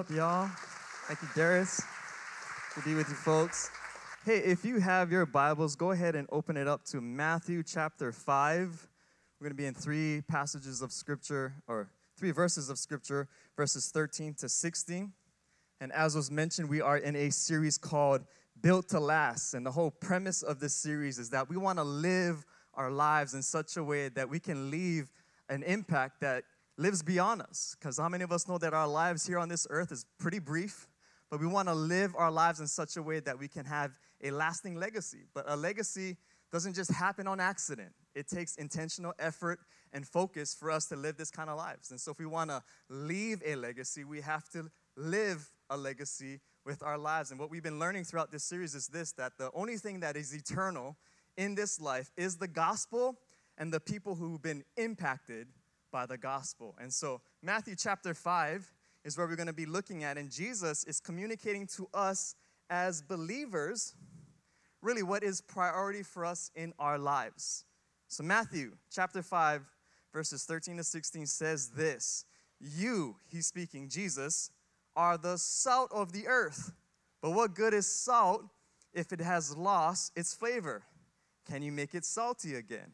up, y'all? Thank you, Darius. To be with you, folks. Hey, if you have your Bibles, go ahead and open it up to Matthew chapter 5. We're going to be in three passages of Scripture, or three verses of Scripture, verses 13 to 16. And as was mentioned, we are in a series called Built to Last. And the whole premise of this series is that we want to live our lives in such a way that we can leave an impact that lives beyond us. Because how many of us know that our lives here on this earth is pretty brief, but we want to live our lives in such a way that we can have a lasting legacy. But a legacy doesn't just happen on accident. It takes intentional effort and focus for us to live this kind of lives. And so if we want to leave a legacy, we have to live a legacy with our lives. And what we've been learning throughout this series is this that the only thing that is eternal in this life is the gospel and the people who've been impacted by the gospel. And so, Matthew chapter 5 is where we're going to be looking at, and Jesus is communicating to us as believers really what is priority for us in our lives. So, Matthew chapter 5, verses 13 to 16 says this You, he's speaking, Jesus, are the salt of the earth. But what good is salt if it has lost its flavor? Can you make it salty again?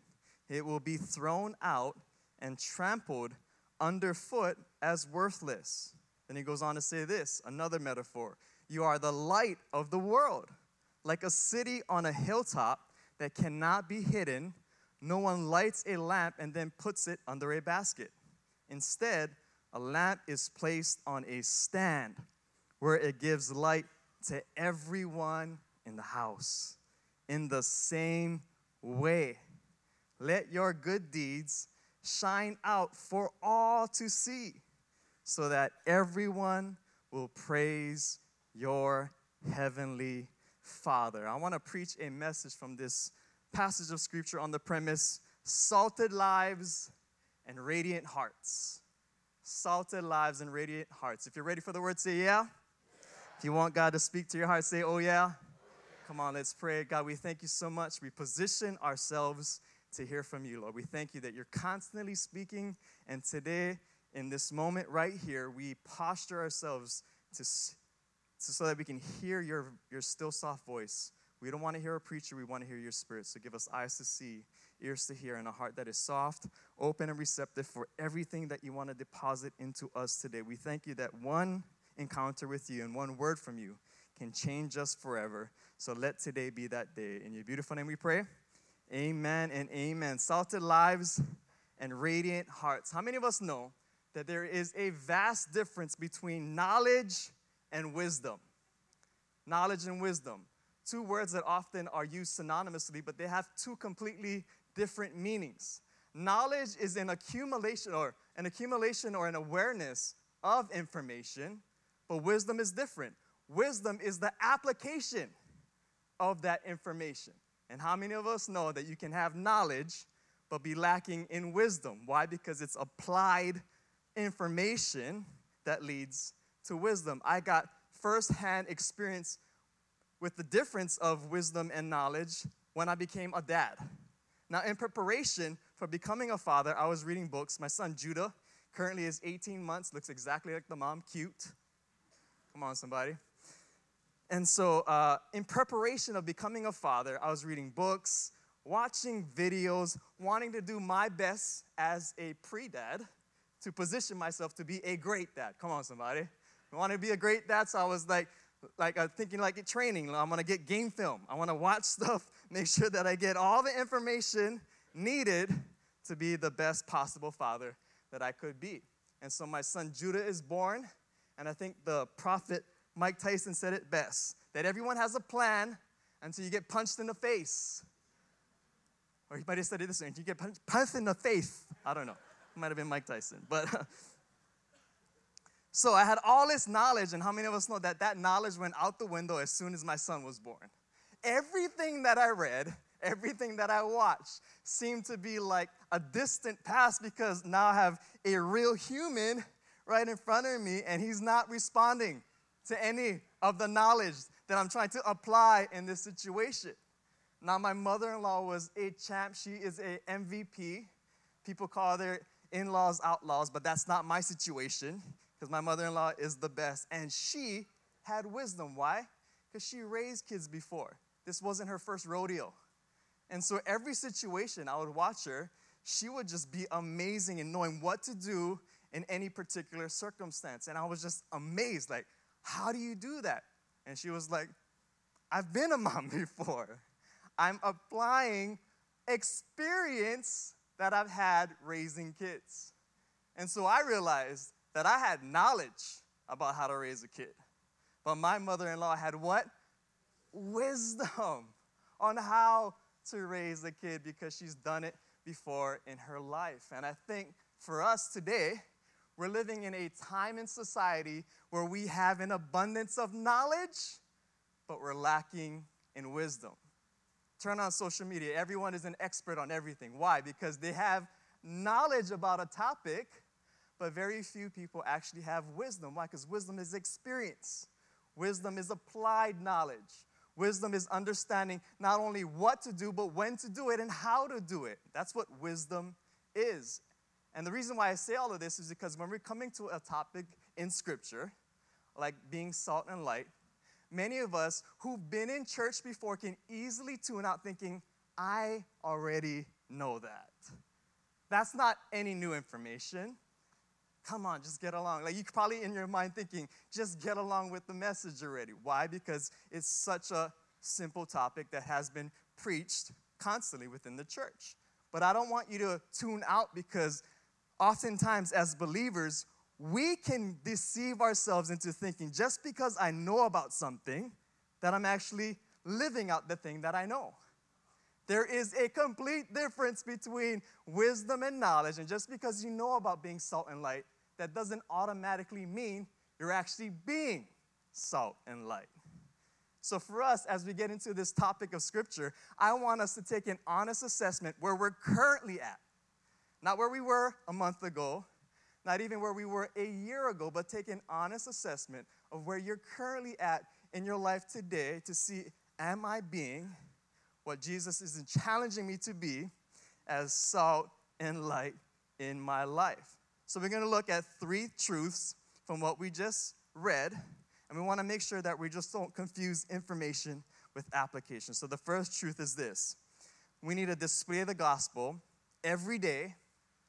It will be thrown out and trampled underfoot as worthless. Then he goes on to say this another metaphor. You are the light of the world, like a city on a hilltop that cannot be hidden. No one lights a lamp and then puts it under a basket. Instead, a lamp is placed on a stand where it gives light to everyone in the house. In the same way, let your good deeds shine out for all to see, so that everyone will praise your heavenly Father. I want to preach a message from this passage of scripture on the premise salted lives and radiant hearts. Salted lives and radiant hearts. If you're ready for the word, say yeah. yeah. If you want God to speak to your heart, say, oh yeah. Come on, let's pray. God, we thank you so much. We position ourselves to hear from you, Lord. We thank you that you're constantly speaking, and today, in this moment right here, we posture ourselves to, to so that we can hear your, your still soft voice. We don't want to hear a preacher, we want to hear your spirit. So give us eyes to see, ears to hear, and a heart that is soft, open, and receptive for everything that you want to deposit into us today. We thank you that one encounter with you and one word from you can change us forever. So let today be that day. In your beautiful name we pray. Amen and amen. Salted lives and radiant hearts. How many of us know that there is a vast difference between knowledge and wisdom? Knowledge and wisdom. Two words that often are used synonymously, but they have two completely different meanings. Knowledge is an accumulation or an accumulation or an awareness of information, but wisdom is different. Wisdom is the application of that information. And how many of us know that you can have knowledge but be lacking in wisdom? Why? Because it's applied information that leads to wisdom. I got firsthand experience with the difference of wisdom and knowledge when I became a dad. Now, in preparation for becoming a father, I was reading books. My son Judah currently is 18 months, looks exactly like the mom, cute. Come on, somebody. And so, uh, in preparation of becoming a father, I was reading books, watching videos, wanting to do my best as a pre dad to position myself to be a great dad. Come on, somebody. I want to be a great dad, so I was like, like uh, thinking like training. I'm gonna get game film. I want to watch stuff, make sure that I get all the information needed to be the best possible father that I could be. And so my son Judah is born, and I think the prophet Mike Tyson said it best that everyone has a plan until you get punched in the face. Or he might have said it this way, you get punched, punched in the face. I don't know. It might have been Mike Tyson. But so I had all this knowledge, and how many of us know that that knowledge went out the window as soon as my son was born? Everything that I read, everything that I watched seemed to be like a distant past because now I have a real human right in front of me, and he's not responding to any of the knowledge that I'm trying to apply in this situation. Now, my mother in law was a champ. She is a MVP. People call their in laws outlaws, but that's not my situation. because my mother in law is the best. And she had wisdom. Why? Because she raised kids before. This wasn't her first rodeo. And so every situation I would watch her, she would just be amazing in knowing what to do in any particular circumstance. And I was just amazed, like, how do you do that? And she was like, I've been a mom before. I'm applying experience that I've had raising kids. And so I realized that I had knowledge about how to raise a kid. But my mother in law had what? Wisdom on how to raise a kid because she's done it before in her life. And I think for us today, we're living in a time in society where we have an abundance of knowledge, but we're lacking in wisdom. Turn on social media, everyone is an expert on everything. Why? Because they have knowledge about a topic, but very few people actually have wisdom. Why? Because wisdom is experience, wisdom is applied knowledge. Wisdom is understanding not only what to do, but when to do it and how to do it. That's what wisdom is. And the reason why I say all of this is because when we're coming to a topic in Scripture, like being salt and light, many of us who've been in church before can easily tune out thinking, I already know that. That's not any new information. Come on, just get along. Like you're probably in your mind thinking, just get along with the message already. Why? Because it's such a simple topic that has been preached constantly within the church. But I don't want you to tune out because oftentimes as believers, we can deceive ourselves into thinking just because I know about something, that I'm actually living out the thing that I know. There is a complete difference between wisdom and knowledge, and just because you know about being salt and light that doesn't automatically mean you're actually being salt and light. So, for us, as we get into this topic of Scripture, I want us to take an honest assessment where we're currently at. Not where we were a month ago, not even where we were a year ago, but take an honest assessment of where you're currently at in your life today to see am I being what Jesus is challenging me to be as salt and light in my life? So we're to look at three truths from what we just read, and we want to make sure that we just don't confuse information with application. So the first truth is this we need to display the gospel every day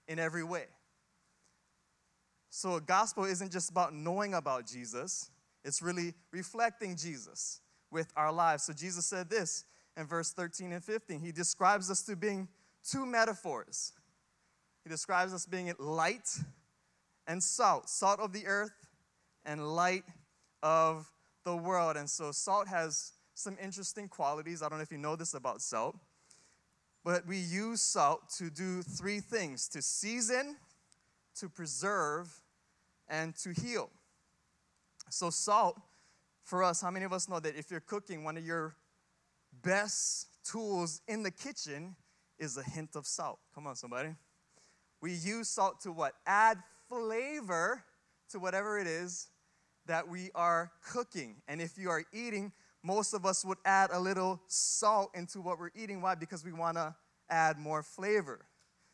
in every way. So, a gospel isn't just about knowing about Jesus, it's really reflecting Jesus with our lives. So, Jesus said this in verse 13 and 15. He describes us to being two metaphors he describes us being light and salt, salt of the earth and light of the world. And so, salt has some interesting qualities. I don't know if you know this about salt, but we use salt to do three things to season, to preserve, and to heal. So, salt, for us, how many of us know that if you're cooking, one of your best tools in the kitchen is a hint of salt? Come on, somebody. We use salt to what? Add flavor to whatever it is that we are cooking. And if you are eating, most of us would add a little salt into what we're eating. Why? Because we want to add more flavor.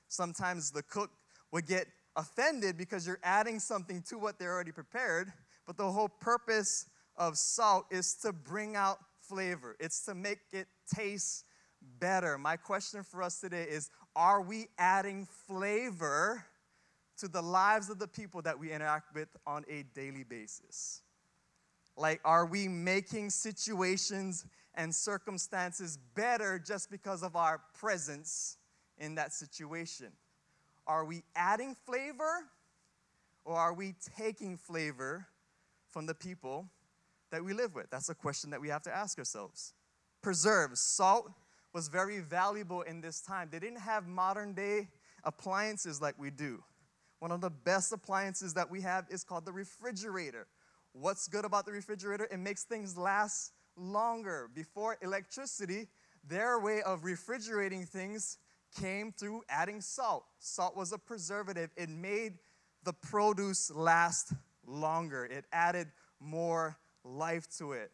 Sometimes the cook would get offended because you're adding something to what they're already prepared. But the whole purpose of salt is to bring out flavor, it's to make it taste better. My question for us today is are we adding flavor to the lives of the people that we interact with on a daily basis? Like, are we making situations and circumstances better just because of our presence in that situation? Are we adding flavor or are we taking flavor from the people that we live with? That's a question that we have to ask ourselves. Preserve, salt was very valuable in this time. They didn't have modern day appliances like we do. One of the best appliances that we have is called the refrigerator. What's good about the refrigerator? It makes things last longer. Before electricity, their way of refrigerating things came through adding salt. Salt was a preservative, it made the produce last longer, it added more life to it.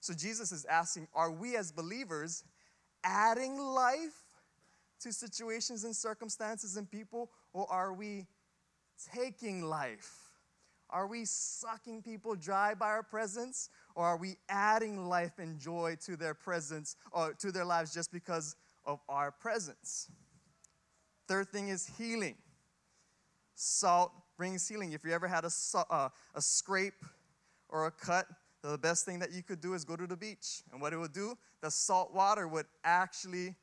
So Jesus is asking, are we as believers adding life to situations and circumstances and people, or are we taking life? Are we sucking people dry by our presence? Or are we adding life and joy to their presence or to their lives just because of our presence? Third thing is healing. Salt brings healing. If you ever had a, uh, a scrape or a cut, the best thing that you could do is go to the beach. And what it would do, the salt water would actually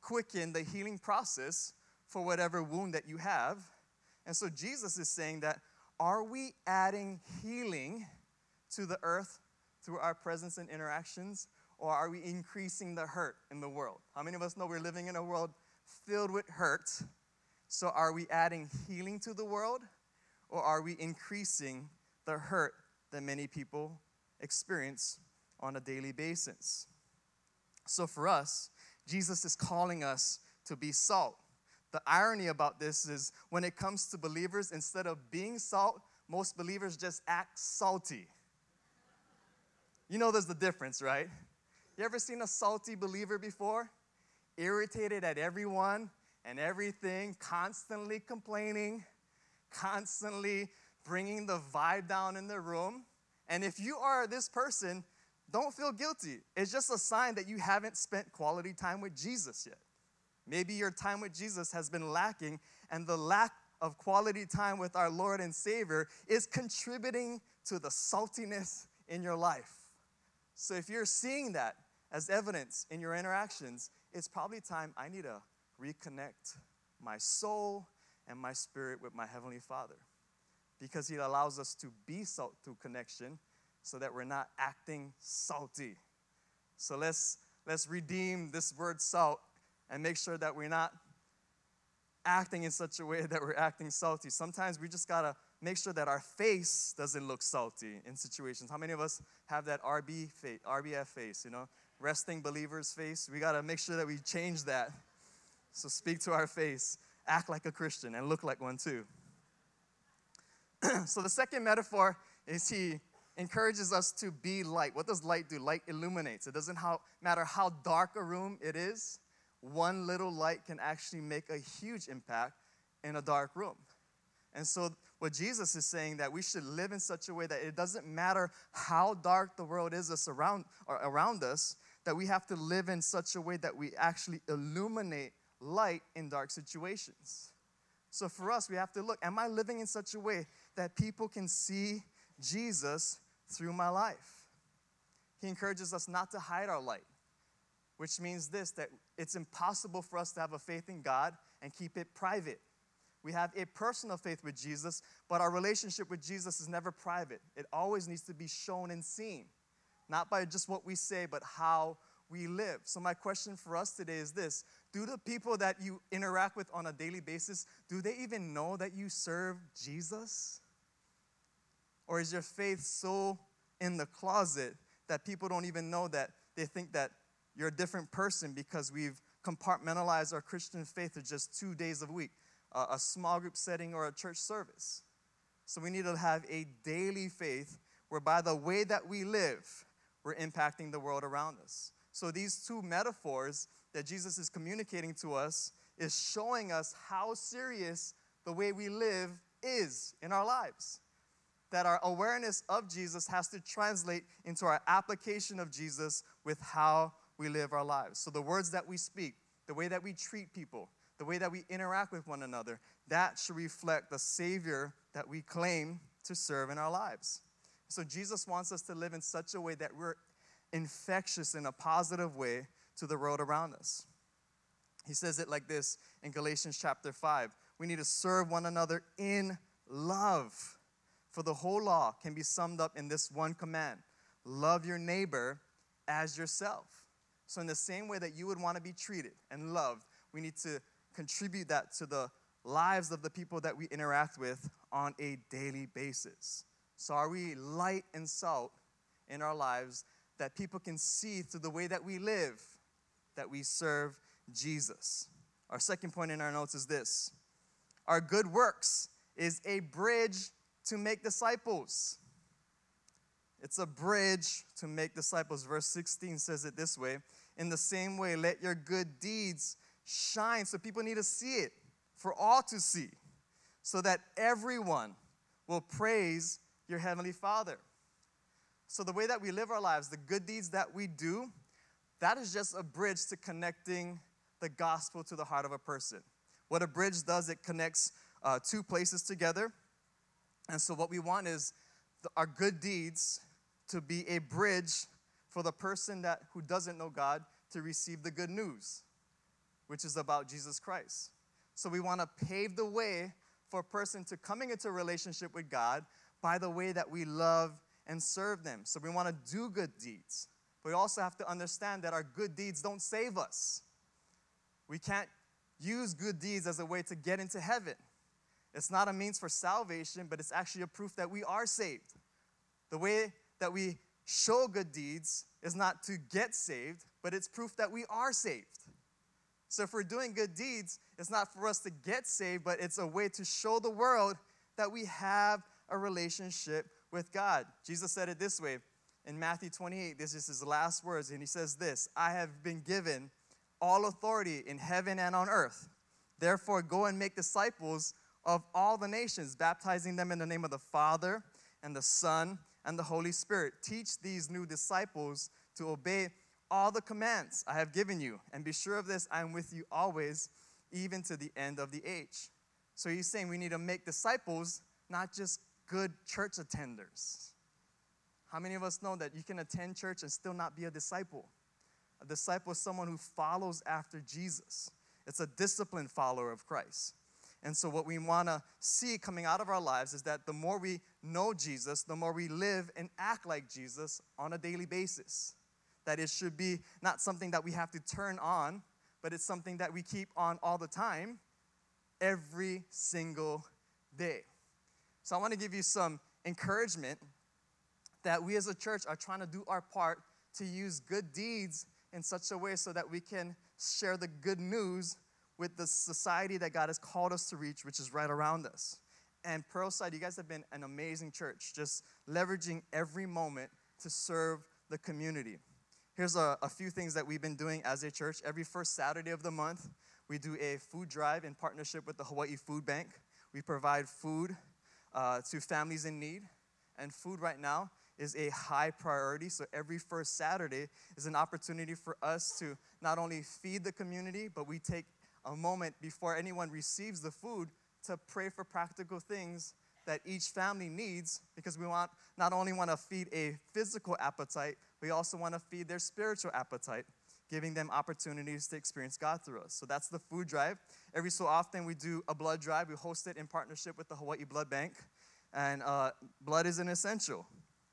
quicken the healing process for whatever wound that you have. And so Jesus is saying that are we adding healing to the earth through our presence and interactions, or are we increasing the hurt in the world? How many of us know we're living in a world filled with hurt? So are we adding healing to the world, or are we increasing the hurt that many people experience on a daily basis? So for us, Jesus is calling us to be salt. The irony about this is when it comes to believers, instead of being salt, most believers just act salty. You know there's the difference, right? You ever seen a salty believer before? Irritated at everyone and everything, constantly complaining, constantly bringing the vibe down in the room. And if you are this person, don't feel guilty. It's just a sign that you haven't spent quality time with Jesus yet. Maybe your time with Jesus has been lacking, and the lack of quality time with our Lord and Savior is contributing to the saltiness in your life. So if you're seeing that as evidence in your interactions, it's probably time I need to reconnect my soul and my spirit with my Heavenly Father. Because He allows us to be salt through connection so that we're not acting salty. So let's, let's redeem this word salt and make sure that we're not acting in such a way that we're acting salty. Sometimes we just gotta make sure that our face doesn't look salty in situations. How many of us have that RB face, RBF face, you know, resting believers face? We gotta make sure that we change that. So speak to our face, act like a Christian, and look like one too. so the second metaphor is he encourages us to be light. What does light do? Light illuminates. It doesn't how, matter how dark a room it is, one little light can actually make a huge impact in a dark room. And so, what Jesus is saying that we should live in such a way that it doesn't matter how dark the world is around, around us, that we have to live in such a way that we actually illuminate light in dark situations. So, for us, we have to look Am I living in such a way that people can see Jesus through my life? He encourages us not to hide our light which means this that it's impossible for us to have a faith in God and keep it private. We have a personal faith with Jesus, but our relationship with Jesus is never private. It always needs to be shown and seen, not by just what we say, but how we live. So my question for us today is this, do the people that you interact with on a daily basis, do they even know that you serve Jesus? Or is your faith so in the closet that people don't even know that they think that you're a different person because we've compartmentalized our Christian faith to just two days a week, uh, a small group setting or a church service. So we need to have a daily faith whereby the way that we live, we're impacting the world around us. So these two metaphors that Jesus is communicating to us is showing us how serious the way we live is in our lives. That our awareness of Jesus has to translate into our application of Jesus with how we live our lives. So the words that we speak, the way that we treat people, the way that we interact with one another, that should reflect the Savior that we claim to serve in our lives. So Jesus wants us to live in such a way that we're infectious in a positive way to the world around us. He says it like this in Galatians chapter 5 We need to serve one another in love. For the whole law can be summed up in this one command love your neighbor as yourself. So, in the same way that you would want to be treated and loved, we need to contribute that to the lives of the people that we interact with on a daily basis. So, are we light and salt in our lives that people can see through the way that we live that we serve Jesus? Our second point in our notes is this our good works is a bridge to make disciples. It's a bridge to make disciples. Verse 16 says it this way In the same way, let your good deeds shine. So people need to see it for all to see, so that everyone will praise your Heavenly Father. So, the way that we live our lives, the good deeds that we do, that is just a bridge to connecting the gospel to the heart of a person. What a bridge does, it connects uh, two places together. And so, what we want is the, our good deeds to be a bridge for the person that who doesn't know God to receive the good news, which is about Jesus Christ. So we want to pave the way for a person to coming into a relationship with God by the way that we love and serve them. So we want to do good deeds. But we also have to understand that our good deeds don't save us. We can't use good deeds as a way to get into heaven. It's not a means for salvation, but it's actually a proof that we are saved. The way that we show good deeds is not to get saved, but it's proof that we are saved. So if we're doing good deeds, it's not for us to get saved, but it's a way to show the world that we have a relationship with God. Jesus said it this way in Matthew 28. This is his last words, and he says this I have been given all authority in heaven and on earth. Therefore, go and make disciples of all the nations, baptizing them in the name of the Father and the Son and the Holy Spirit. Teach these new disciples to obey all the commands I have given you. And be sure of this I am with you always, even to the end of the age. So he's saying we need to make disciples, not just good church attenders. How many of us know that you can attend church and still not be a disciple? A disciple is someone who follows after Jesus, it's a disciplined follower of Christ. And so, what we want to see coming out of our lives is that the more we know Jesus, the more we live and act like Jesus on a daily basis. That it should be not something that we have to turn on, but it's something that we keep on all the time, every single day. So, I want to give you some encouragement that we as a church are trying to do our part to use good deeds in such a way so that we can share the good news with the society that God has called us to reach, which is right around us. And Pearlside, you guys have been an amazing church, just leveraging every moment to serve the community. Here's a, a few things that we've been doing as a church. Every first Saturday of the month, we do a food drive in partnership with the Hawaii Food Bank. We provide food uh, to families in need. And food right now is a high priority. So every first Saturday is an opportunity for us to not only feed the community, but we take a moment before anyone receives the food to pray for practical things that each family needs because we want not only want to feed a physical appetite, we also want to feed their spiritual appetite, giving them opportunities to experience God through us. So that's the food drive. Every so often we do a blood drive. We host it in partnership with the Hawaii Blood Bank, and uh, blood is an essential.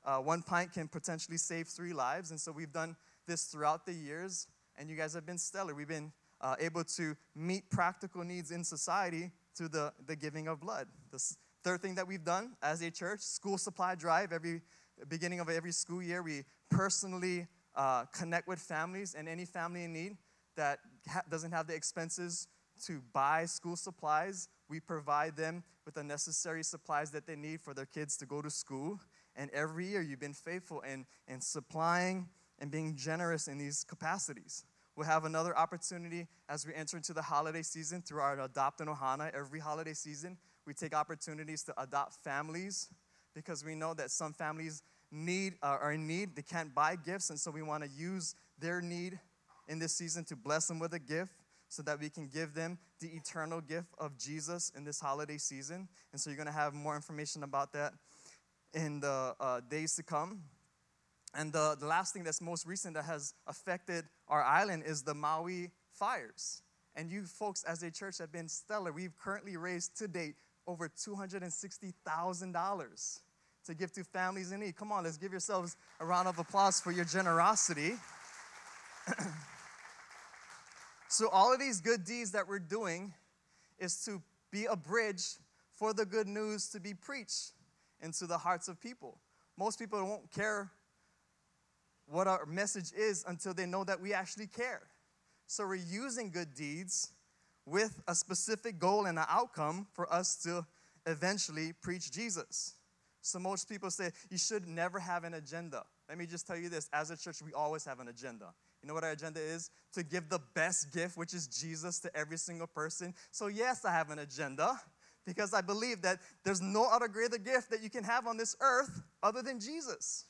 Uh, one pint can potentially save three lives, and so we've done this throughout the years, and you guys have been stellar. We've been uh, able to meet practical needs in society through the, the giving of blood. The third thing that we've done as a church, school supply drive. Every beginning of every school year, we personally uh, connect with families and any family in need that ha- doesn't have the expenses to buy school supplies. We provide them with the necessary supplies that they need for their kids to go to school. And every year, you've been faithful in, in supplying and being generous in these capacities. We'll have another opportunity as we enter into the holiday season through our Adopt and Ohana. Every holiday season, we take opportunities to adopt families because we know that some families need uh, are in need. They can't buy gifts, and so we want to use their need in this season to bless them with a gift so that we can give them the eternal gift of Jesus in this holiday season. And so you're going to have more information about that in the uh, days to come. And the, the last thing that's most recent that has affected our island is the Maui fires. And you folks, as a church, have been stellar. We've currently raised to date over $260,000 to give to families in need. Come on, let's give yourselves a round of applause for your generosity. so, all of these good deeds that we're doing is to be a bridge for the good news to be preached into the hearts of people. Most people won't care what our message is until they know that we actually care. So we're using good deeds with a specific goal and an outcome for us to eventually preach Jesus. So most people say you should never have an agenda. Let me just tell you this as a church, we always have an agenda. You know what our agenda is? To give the best gift, which is Jesus, to every single person. So, yes, I have an agenda because I believe that there's no other greater gift that you can have on this earth other than Jesus.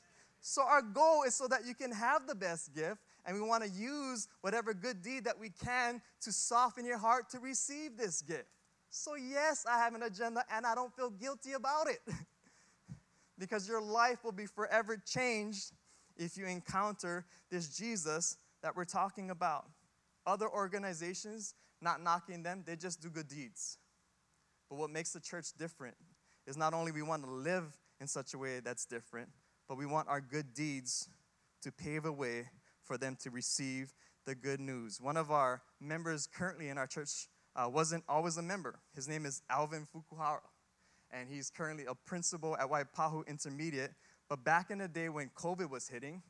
So, our goal is so that you can have the best gift, and we want to use whatever good deed that we can to soften your heart to receive this gift. So, yes, I have an agenda, and I don't feel guilty about it because your life will be forever changed if you encounter this Jesus that we're talking about. Other organizations, not knocking them, they just do good deeds. But what makes the church different is not only we want to live in such a way that's different, but we want our good deeds to pave a way for them to receive the good news. One of our members currently in our church uh, wasn't always a member. His name is Alvin Fukuhara, and he's currently a principal at Waipahu Intermediate. But back in the day when COVID was hitting,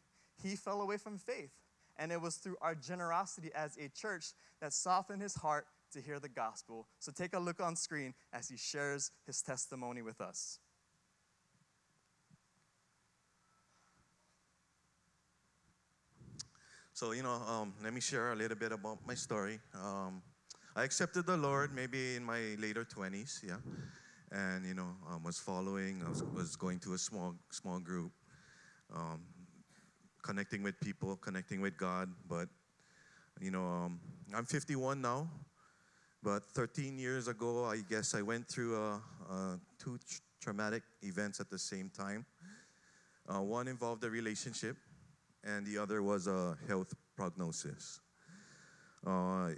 he fell away from faith. And it was through our generosity as a church that softened his heart to hear the gospel. So take a look on screen as he shares his testimony with us. So, you know, um, let me share a little bit about my story. Um, I accepted the Lord maybe in my later 20s, yeah. And, you know, um, was following, I was, was, going to a small, small group, um, connecting with people, connecting with God. But, you know, um, I'm 51 now. But 13 years ago, I guess I went through uh, uh, two tr- traumatic events at the same time. Uh, one involved a relationship, and the other was a health prognosis. Uh,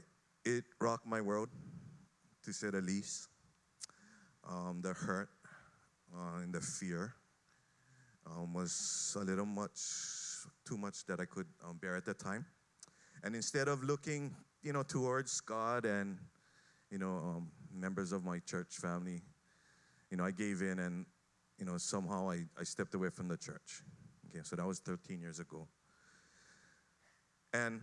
it rocked my world, to say the least. Um, the hurt uh, and the fear um, was a little much, too much that I could um, bear at the time. And instead of looking, you know, towards God and you know, um, members of my church family, you know, I gave in and, you know, somehow I, I stepped away from the church. Okay, so that was 13 years ago. And,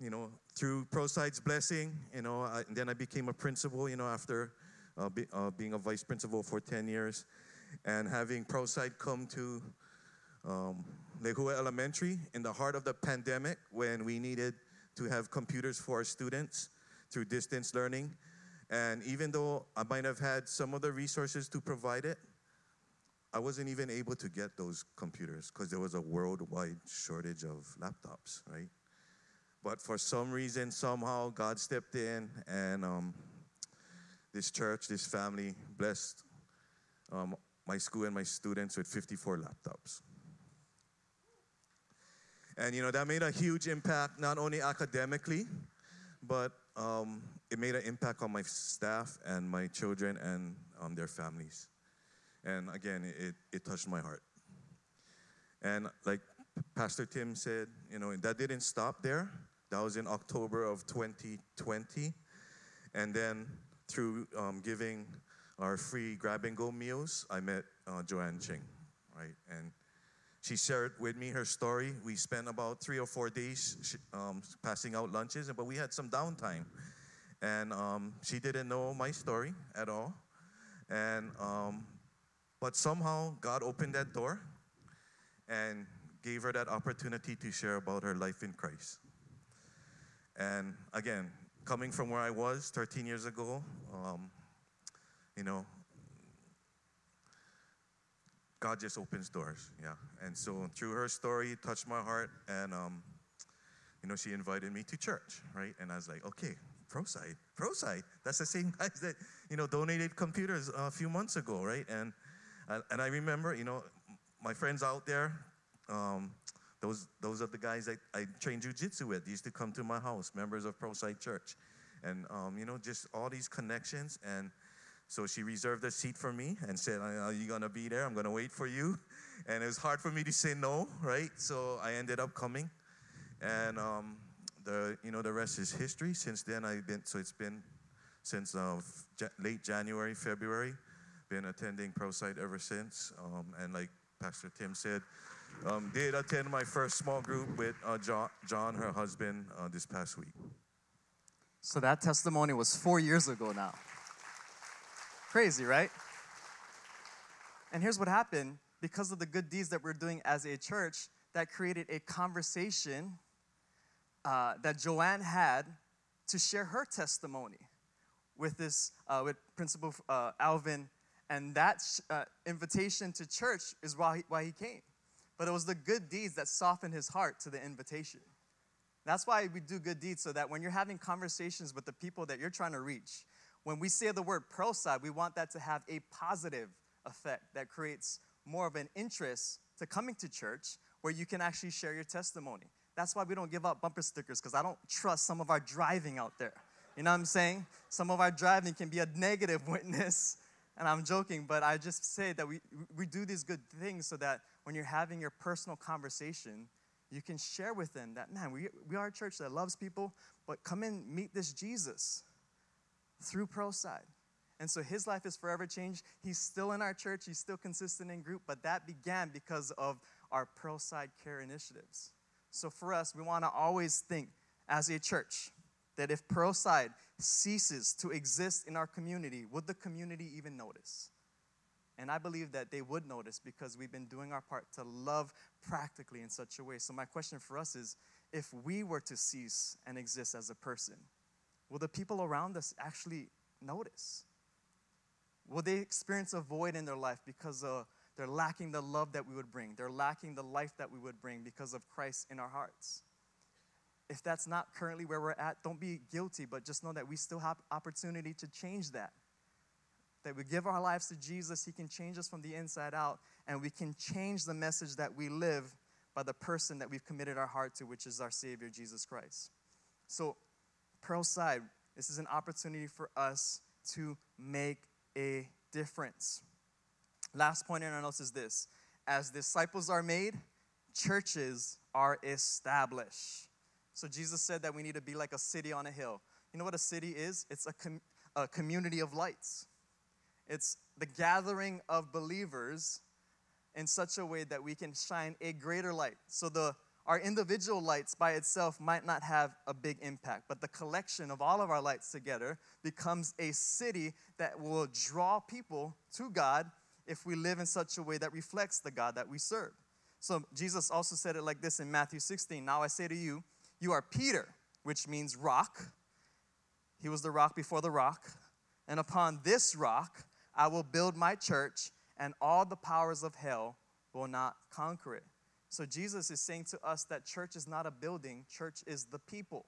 you know, through Pearlside's blessing, you know, I, then I became a principal, you know, after uh, be, uh, being a vice principal for 10 years. And having Pearlside come to um, Lehua Elementary in the heart of the pandemic when we needed to have computers for our students through distance learning. And even though I might have had some of the resources to provide it, I wasn't even able to get those computers because there was a worldwide shortage of laptops, right? But for some reason, somehow, God stepped in, and um, this church, this family, blessed um, my school and my students with 54 laptops. And you know, that made a huge impact, not only academically, but um, it made an impact on my staff and my children and um, their families. And again, it, it touched my heart. And like Pastor Tim said, you know, that didn't stop there. That was in October of 2020. And then through um, giving our free grab and go meals, I met uh, Joanne Ching, right? And she shared with me her story. We spent about three or four days um, passing out lunches, but we had some downtime. And um, she didn't know my story at all. And um, but somehow God opened that door and gave her that opportunity to share about her life in Christ. And again, coming from where I was 13 years ago, um, you know, God just opens doors, yeah. And so through her story, it touched my heart, and um, you know, she invited me to church, right? And I was like, okay, Pearlside, Pearlside. That's the same guys that you know donated computers a few months ago, right? And and I remember, you know, my friends out there, um, those those are the guys that I trained jujitsu with. They used to come to my house, members of Pearlside Church, and um, you know, just all these connections and so she reserved a seat for me and said, Are you going to be there? I'm going to wait for you. And it was hard for me to say no, right? So I ended up coming. And um, the, you know, the rest is history. Since then, I've been, so it's been since uh, late January, February, been attending Pearlside ever since. Um, and like Pastor Tim said, um, did attend my first small group with uh, John, John, her husband, uh, this past week. So that testimony was four years ago now. Crazy, right? And here's what happened because of the good deeds that we're doing as a church, that created a conversation uh, that Joanne had to share her testimony. with this uh, with Principal uh, Alvin, and that uh, invitation to church is why he, why he came. But it was the good deeds that softened his heart to the invitation. That's why we do good deeds so that when you're having conversations with the people that you're trying to reach, when we say the word pearlside, we want that to have a positive effect that creates more of an interest to coming to church where you can actually share your testimony. That's why we don't give out bumper stickers because I don't trust some of our driving out there. You know what I'm saying? Some of our driving can be a negative witness. And I'm joking, but I just say that we, we do these good things so that when you're having your personal conversation, you can share with them that, man, we, we are a church that loves people, but come and meet this Jesus through Pearlside. And so his life is forever changed. He's still in our church, he's still consistent in group, but that began because of our Pearlside Care initiatives. So for us, we want to always think as a church that if Pearlside ceases to exist in our community, would the community even notice? And I believe that they would notice because we've been doing our part to love practically in such a way. So, my question for us is if we were to cease and exist as a person, will the people around us actually notice? Will they experience a void in their life because uh, they're lacking the love that we would bring? They're lacking the life that we would bring because of Christ in our hearts. If that's not currently where we're at, don't be guilty, but just know that we still have opportunity to change that. That we give our lives to Jesus, He can change us from the inside out, and we can change the message that we live by the person that we've committed our heart to, which is our Savior, Jesus Christ. So, Pearl Side, this is an opportunity for us to make a difference. Last point in our notes is this as disciples are made, churches are established. So Jesus said that we need to be like a city on a hill. You know what a city is? It's a, com- a community of lights. It's the gathering of believers in such a way that we can shine a greater light. So the our individual lights by itself might not have a big impact, but the collection of all of our lights together becomes a city that will draw people to God if we live in such a way that reflects the God that we serve. So Jesus also said it like this in Matthew 16 Now I say to you, you are Peter, which means rock. He was the rock before the rock. And upon this rock I will build my church, and all the powers of hell will not conquer it. So Jesus is saying to us that church is not a building, church is the people.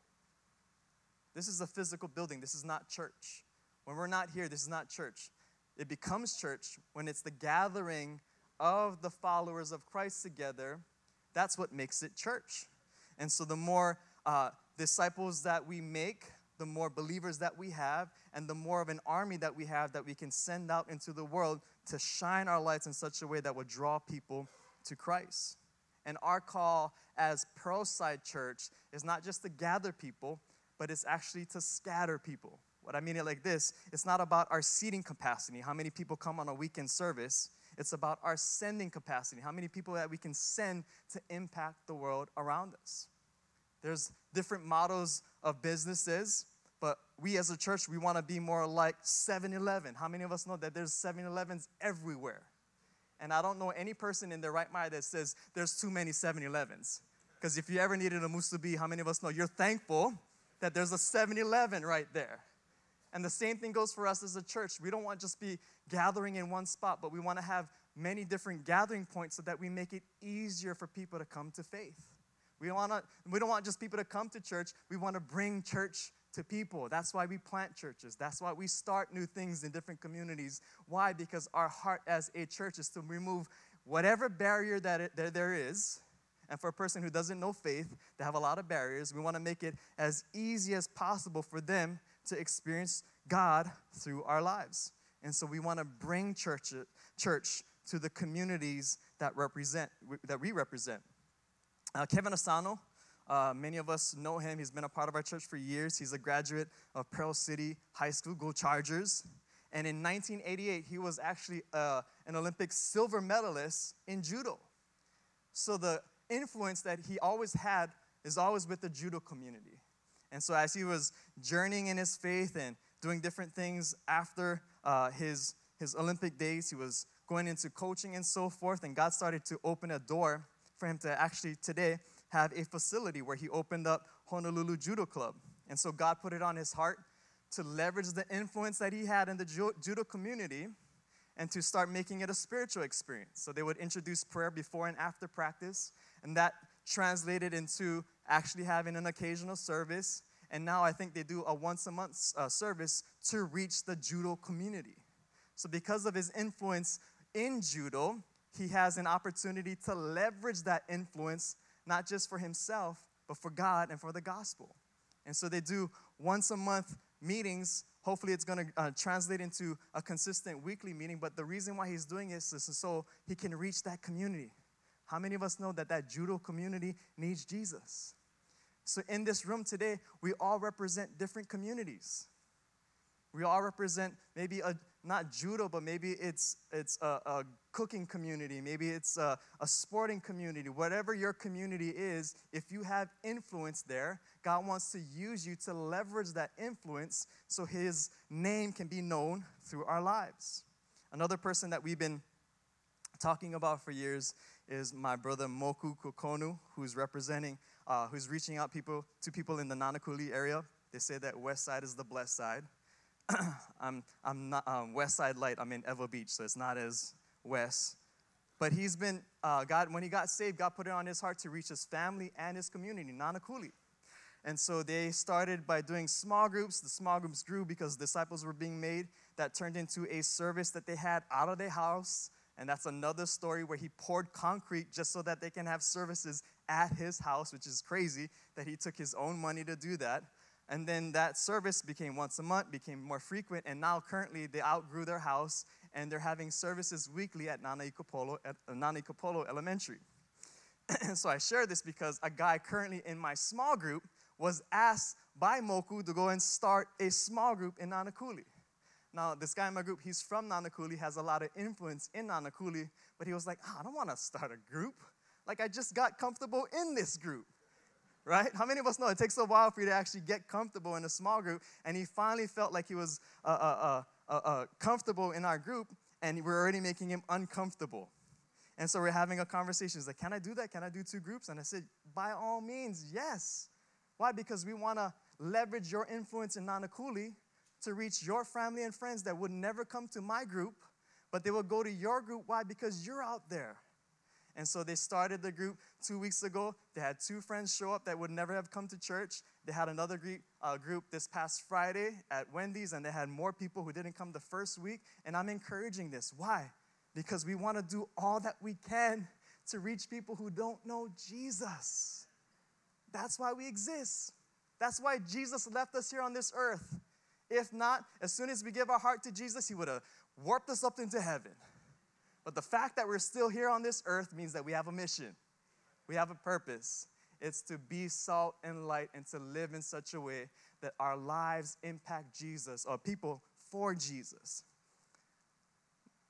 This is a physical building, this is not church. When we're not here, this is not church. It becomes church when it's the gathering of the followers of Christ together. That's what makes it church. And so the more uh, disciples that we make, the more believers that we have, and the more of an army that we have that we can send out into the world to shine our lights in such a way that will draw people to Christ. And our call as Pearlside Church is not just to gather people, but it's actually to scatter people. What I mean it like this it's not about our seating capacity, how many people come on a weekend service. It's about our sending capacity, how many people that we can send to impact the world around us. There's different models of businesses, but we as a church, we want to be more like 7 Eleven. How many of us know that there's 7 Elevens everywhere? And I don't know any person in their right mind that says there's too many 7 Elevens. Because if you ever needed a musubi, how many of us know you're thankful that there's a 7 Eleven right there? And the same thing goes for us as a church. We don't want to just be gathering in one spot, but we want to have many different gathering points so that we make it easier for people to come to faith. We, wanna, we don't want just people to come to church, we want to bring church to people. That's why we plant churches. That's why we start new things in different communities. Why? Because our heart as a church is to remove whatever barrier that, it, that there is. And for a person who doesn't know faith, they have a lot of barriers. We want to make it as easy as possible for them to experience God through our lives. And so we want to bring church, church to the communities that represent that we represent. Uh, Kevin Asano, uh, many of us know him. He's been a part of our church for years. He's a graduate of Pearl City High School, Go Chargers. And in 1988, he was actually uh, an Olympic silver medalist in judo. So the influence that he always had is always with the judo community. And so as he was journeying in his faith and doing different things after uh, his, his Olympic days, he was going into coaching and so forth, and God started to open a door for him to actually today have a facility where he opened up Honolulu Judo Club. And so God put it on his heart to leverage the influence that he had in the Judo community and to start making it a spiritual experience. So they would introduce prayer before and after practice, and that translated into actually having an occasional service. And now I think they do a once a month uh, service to reach the judo community. So, because of his influence in judo, he has an opportunity to leverage that influence, not just for himself, but for God and for the gospel. And so they do once a month meetings. Hopefully, it's going to uh, translate into a consistent weekly meeting. But the reason why he's doing this is so he can reach that community. How many of us know that that judo community needs Jesus? So, in this room today, we all represent different communities. We all represent maybe a not judo, but maybe it's it's a, a cooking community, maybe it's a, a sporting community. Whatever your community is, if you have influence there, God wants to use you to leverage that influence so His name can be known through our lives. Another person that we've been talking about for years is my brother Moku Kokonu, who's representing, uh, who's reaching out people to people in the Nanakuli area. They say that West Side is the blessed side. I'm, I'm not um, West Side Light. I'm in Ewa Beach, so it's not as west. But he's been, uh, God, when he got saved, God put it on his heart to reach his family and his community, Nanakuli. And so they started by doing small groups. The small groups grew because disciples were being made. That turned into a service that they had out of their house. And that's another story where he poured concrete just so that they can have services at his house, which is crazy that he took his own money to do that. And then that service became once a month, became more frequent, and now currently they outgrew their house and they're having services weekly at Nanaikapono, at uh, Elementary. And so I share this because a guy currently in my small group was asked by Moku to go and start a small group in Nanakuli. Now, this guy in my group, he's from Nanakuli, has a lot of influence in Nanakuli, but he was like, oh, I don't want to start a group. Like, I just got comfortable in this group right? How many of us know it takes a while for you to actually get comfortable in a small group? And he finally felt like he was uh, uh, uh, uh, comfortable in our group, and we're already making him uncomfortable. And so we're having a conversation. He's like, Can I do that? Can I do two groups? And I said, By all means, yes. Why? Because we want to leverage your influence in Nanakuli to reach your family and friends that would never come to my group, but they will go to your group. Why? Because you're out there. And so they started the group two weeks ago. They had two friends show up that would never have come to church. They had another group, uh, group this past Friday at Wendy's, and they had more people who didn't come the first week. And I'm encouraging this. Why? Because we want to do all that we can to reach people who don't know Jesus. That's why we exist. That's why Jesus left us here on this earth. If not, as soon as we give our heart to Jesus, He would have warped us up into heaven. But the fact that we're still here on this earth means that we have a mission, we have a purpose. It's to be salt and light and to live in such a way that our lives impact Jesus or people for Jesus.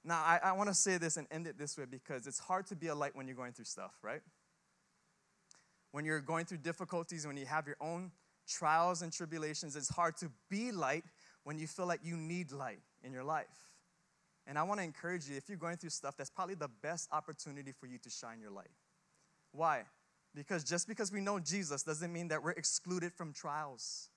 Now, I, I want to say this and end it this way because it's hard to be a light when you're going through stuff, right? When you're going through difficulties, when you have your own trials and tribulations, it's hard to be light when you feel like you need light in your life. And I want to encourage you if you're going through stuff, that's probably the best opportunity for you to shine your light. Why? Because just because we know Jesus doesn't mean that we're excluded from trials.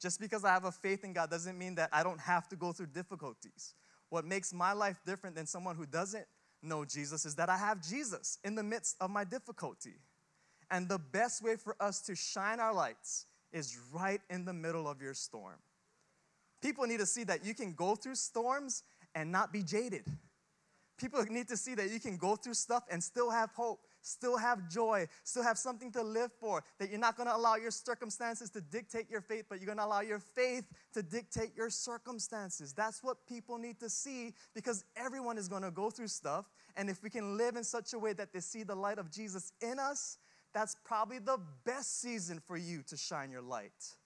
Just because I have a faith in God doesn't mean that I don't have to go through difficulties. What makes my life different than someone who doesn't know Jesus is that I have Jesus in the midst of my difficulty. And the best way for us to shine our lights is right in the middle of your storm. People need to see that you can go through storms and not be jaded. People need to see that you can go through stuff and still have hope, still have joy, still have something to live for. That you're not gonna allow your circumstances to dictate your faith, but you're gonna allow your faith to dictate your circumstances. That's what people need to see because everyone is gonna go through stuff. And if we can live in such a way that they see the light of Jesus in us, that's probably the best season for you to shine your light.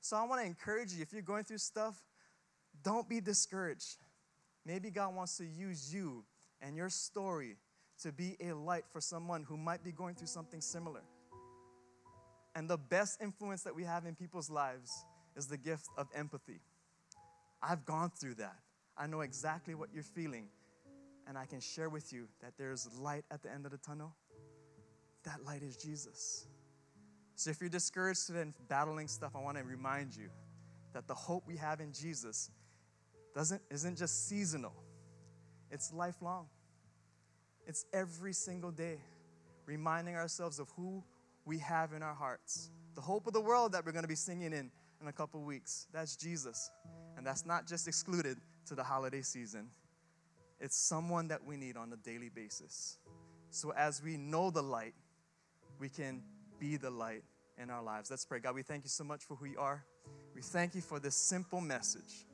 So I wanna encourage you if you're going through stuff, don't be discouraged. Maybe God wants to use you and your story to be a light for someone who might be going through something similar. And the best influence that we have in people's lives is the gift of empathy. I've gone through that. I know exactly what you're feeling, and I can share with you that there's light at the end of the tunnel. That light is Jesus. So if you're discouraged and battling stuff, I want to remind you that the hope we have in Jesus doesn't, isn't just seasonal, it's lifelong. It's every single day, reminding ourselves of who we have in our hearts. The hope of the world that we're going to be singing in in a couple weeks. That's Jesus. And that's not just excluded to the holiday season, it's someone that we need on a daily basis. So as we know the light, we can be the light in our lives. Let's pray. God, we thank you so much for who you are. We thank you for this simple message.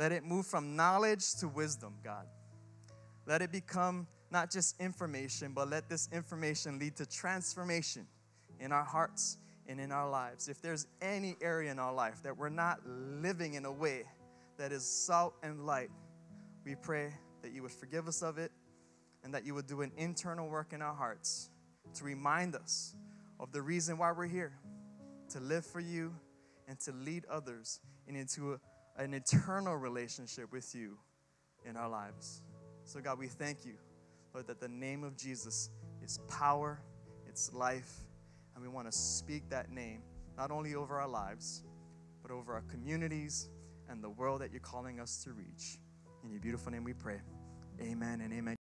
Let it move from knowledge to wisdom, God. Let it become not just information, but let this information lead to transformation in our hearts and in our lives. If there's any area in our life that we're not living in a way that is salt and light, we pray that you would forgive us of it and that you would do an internal work in our hearts to remind us of the reason why we're here to live for you and to lead others into a, an eternal relationship with you in our lives. So, God, we thank you, Lord, that the name of Jesus is power, it's life, and we want to speak that name not only over our lives, but over our communities and the world that you're calling us to reach. In your beautiful name we pray. Amen and amen.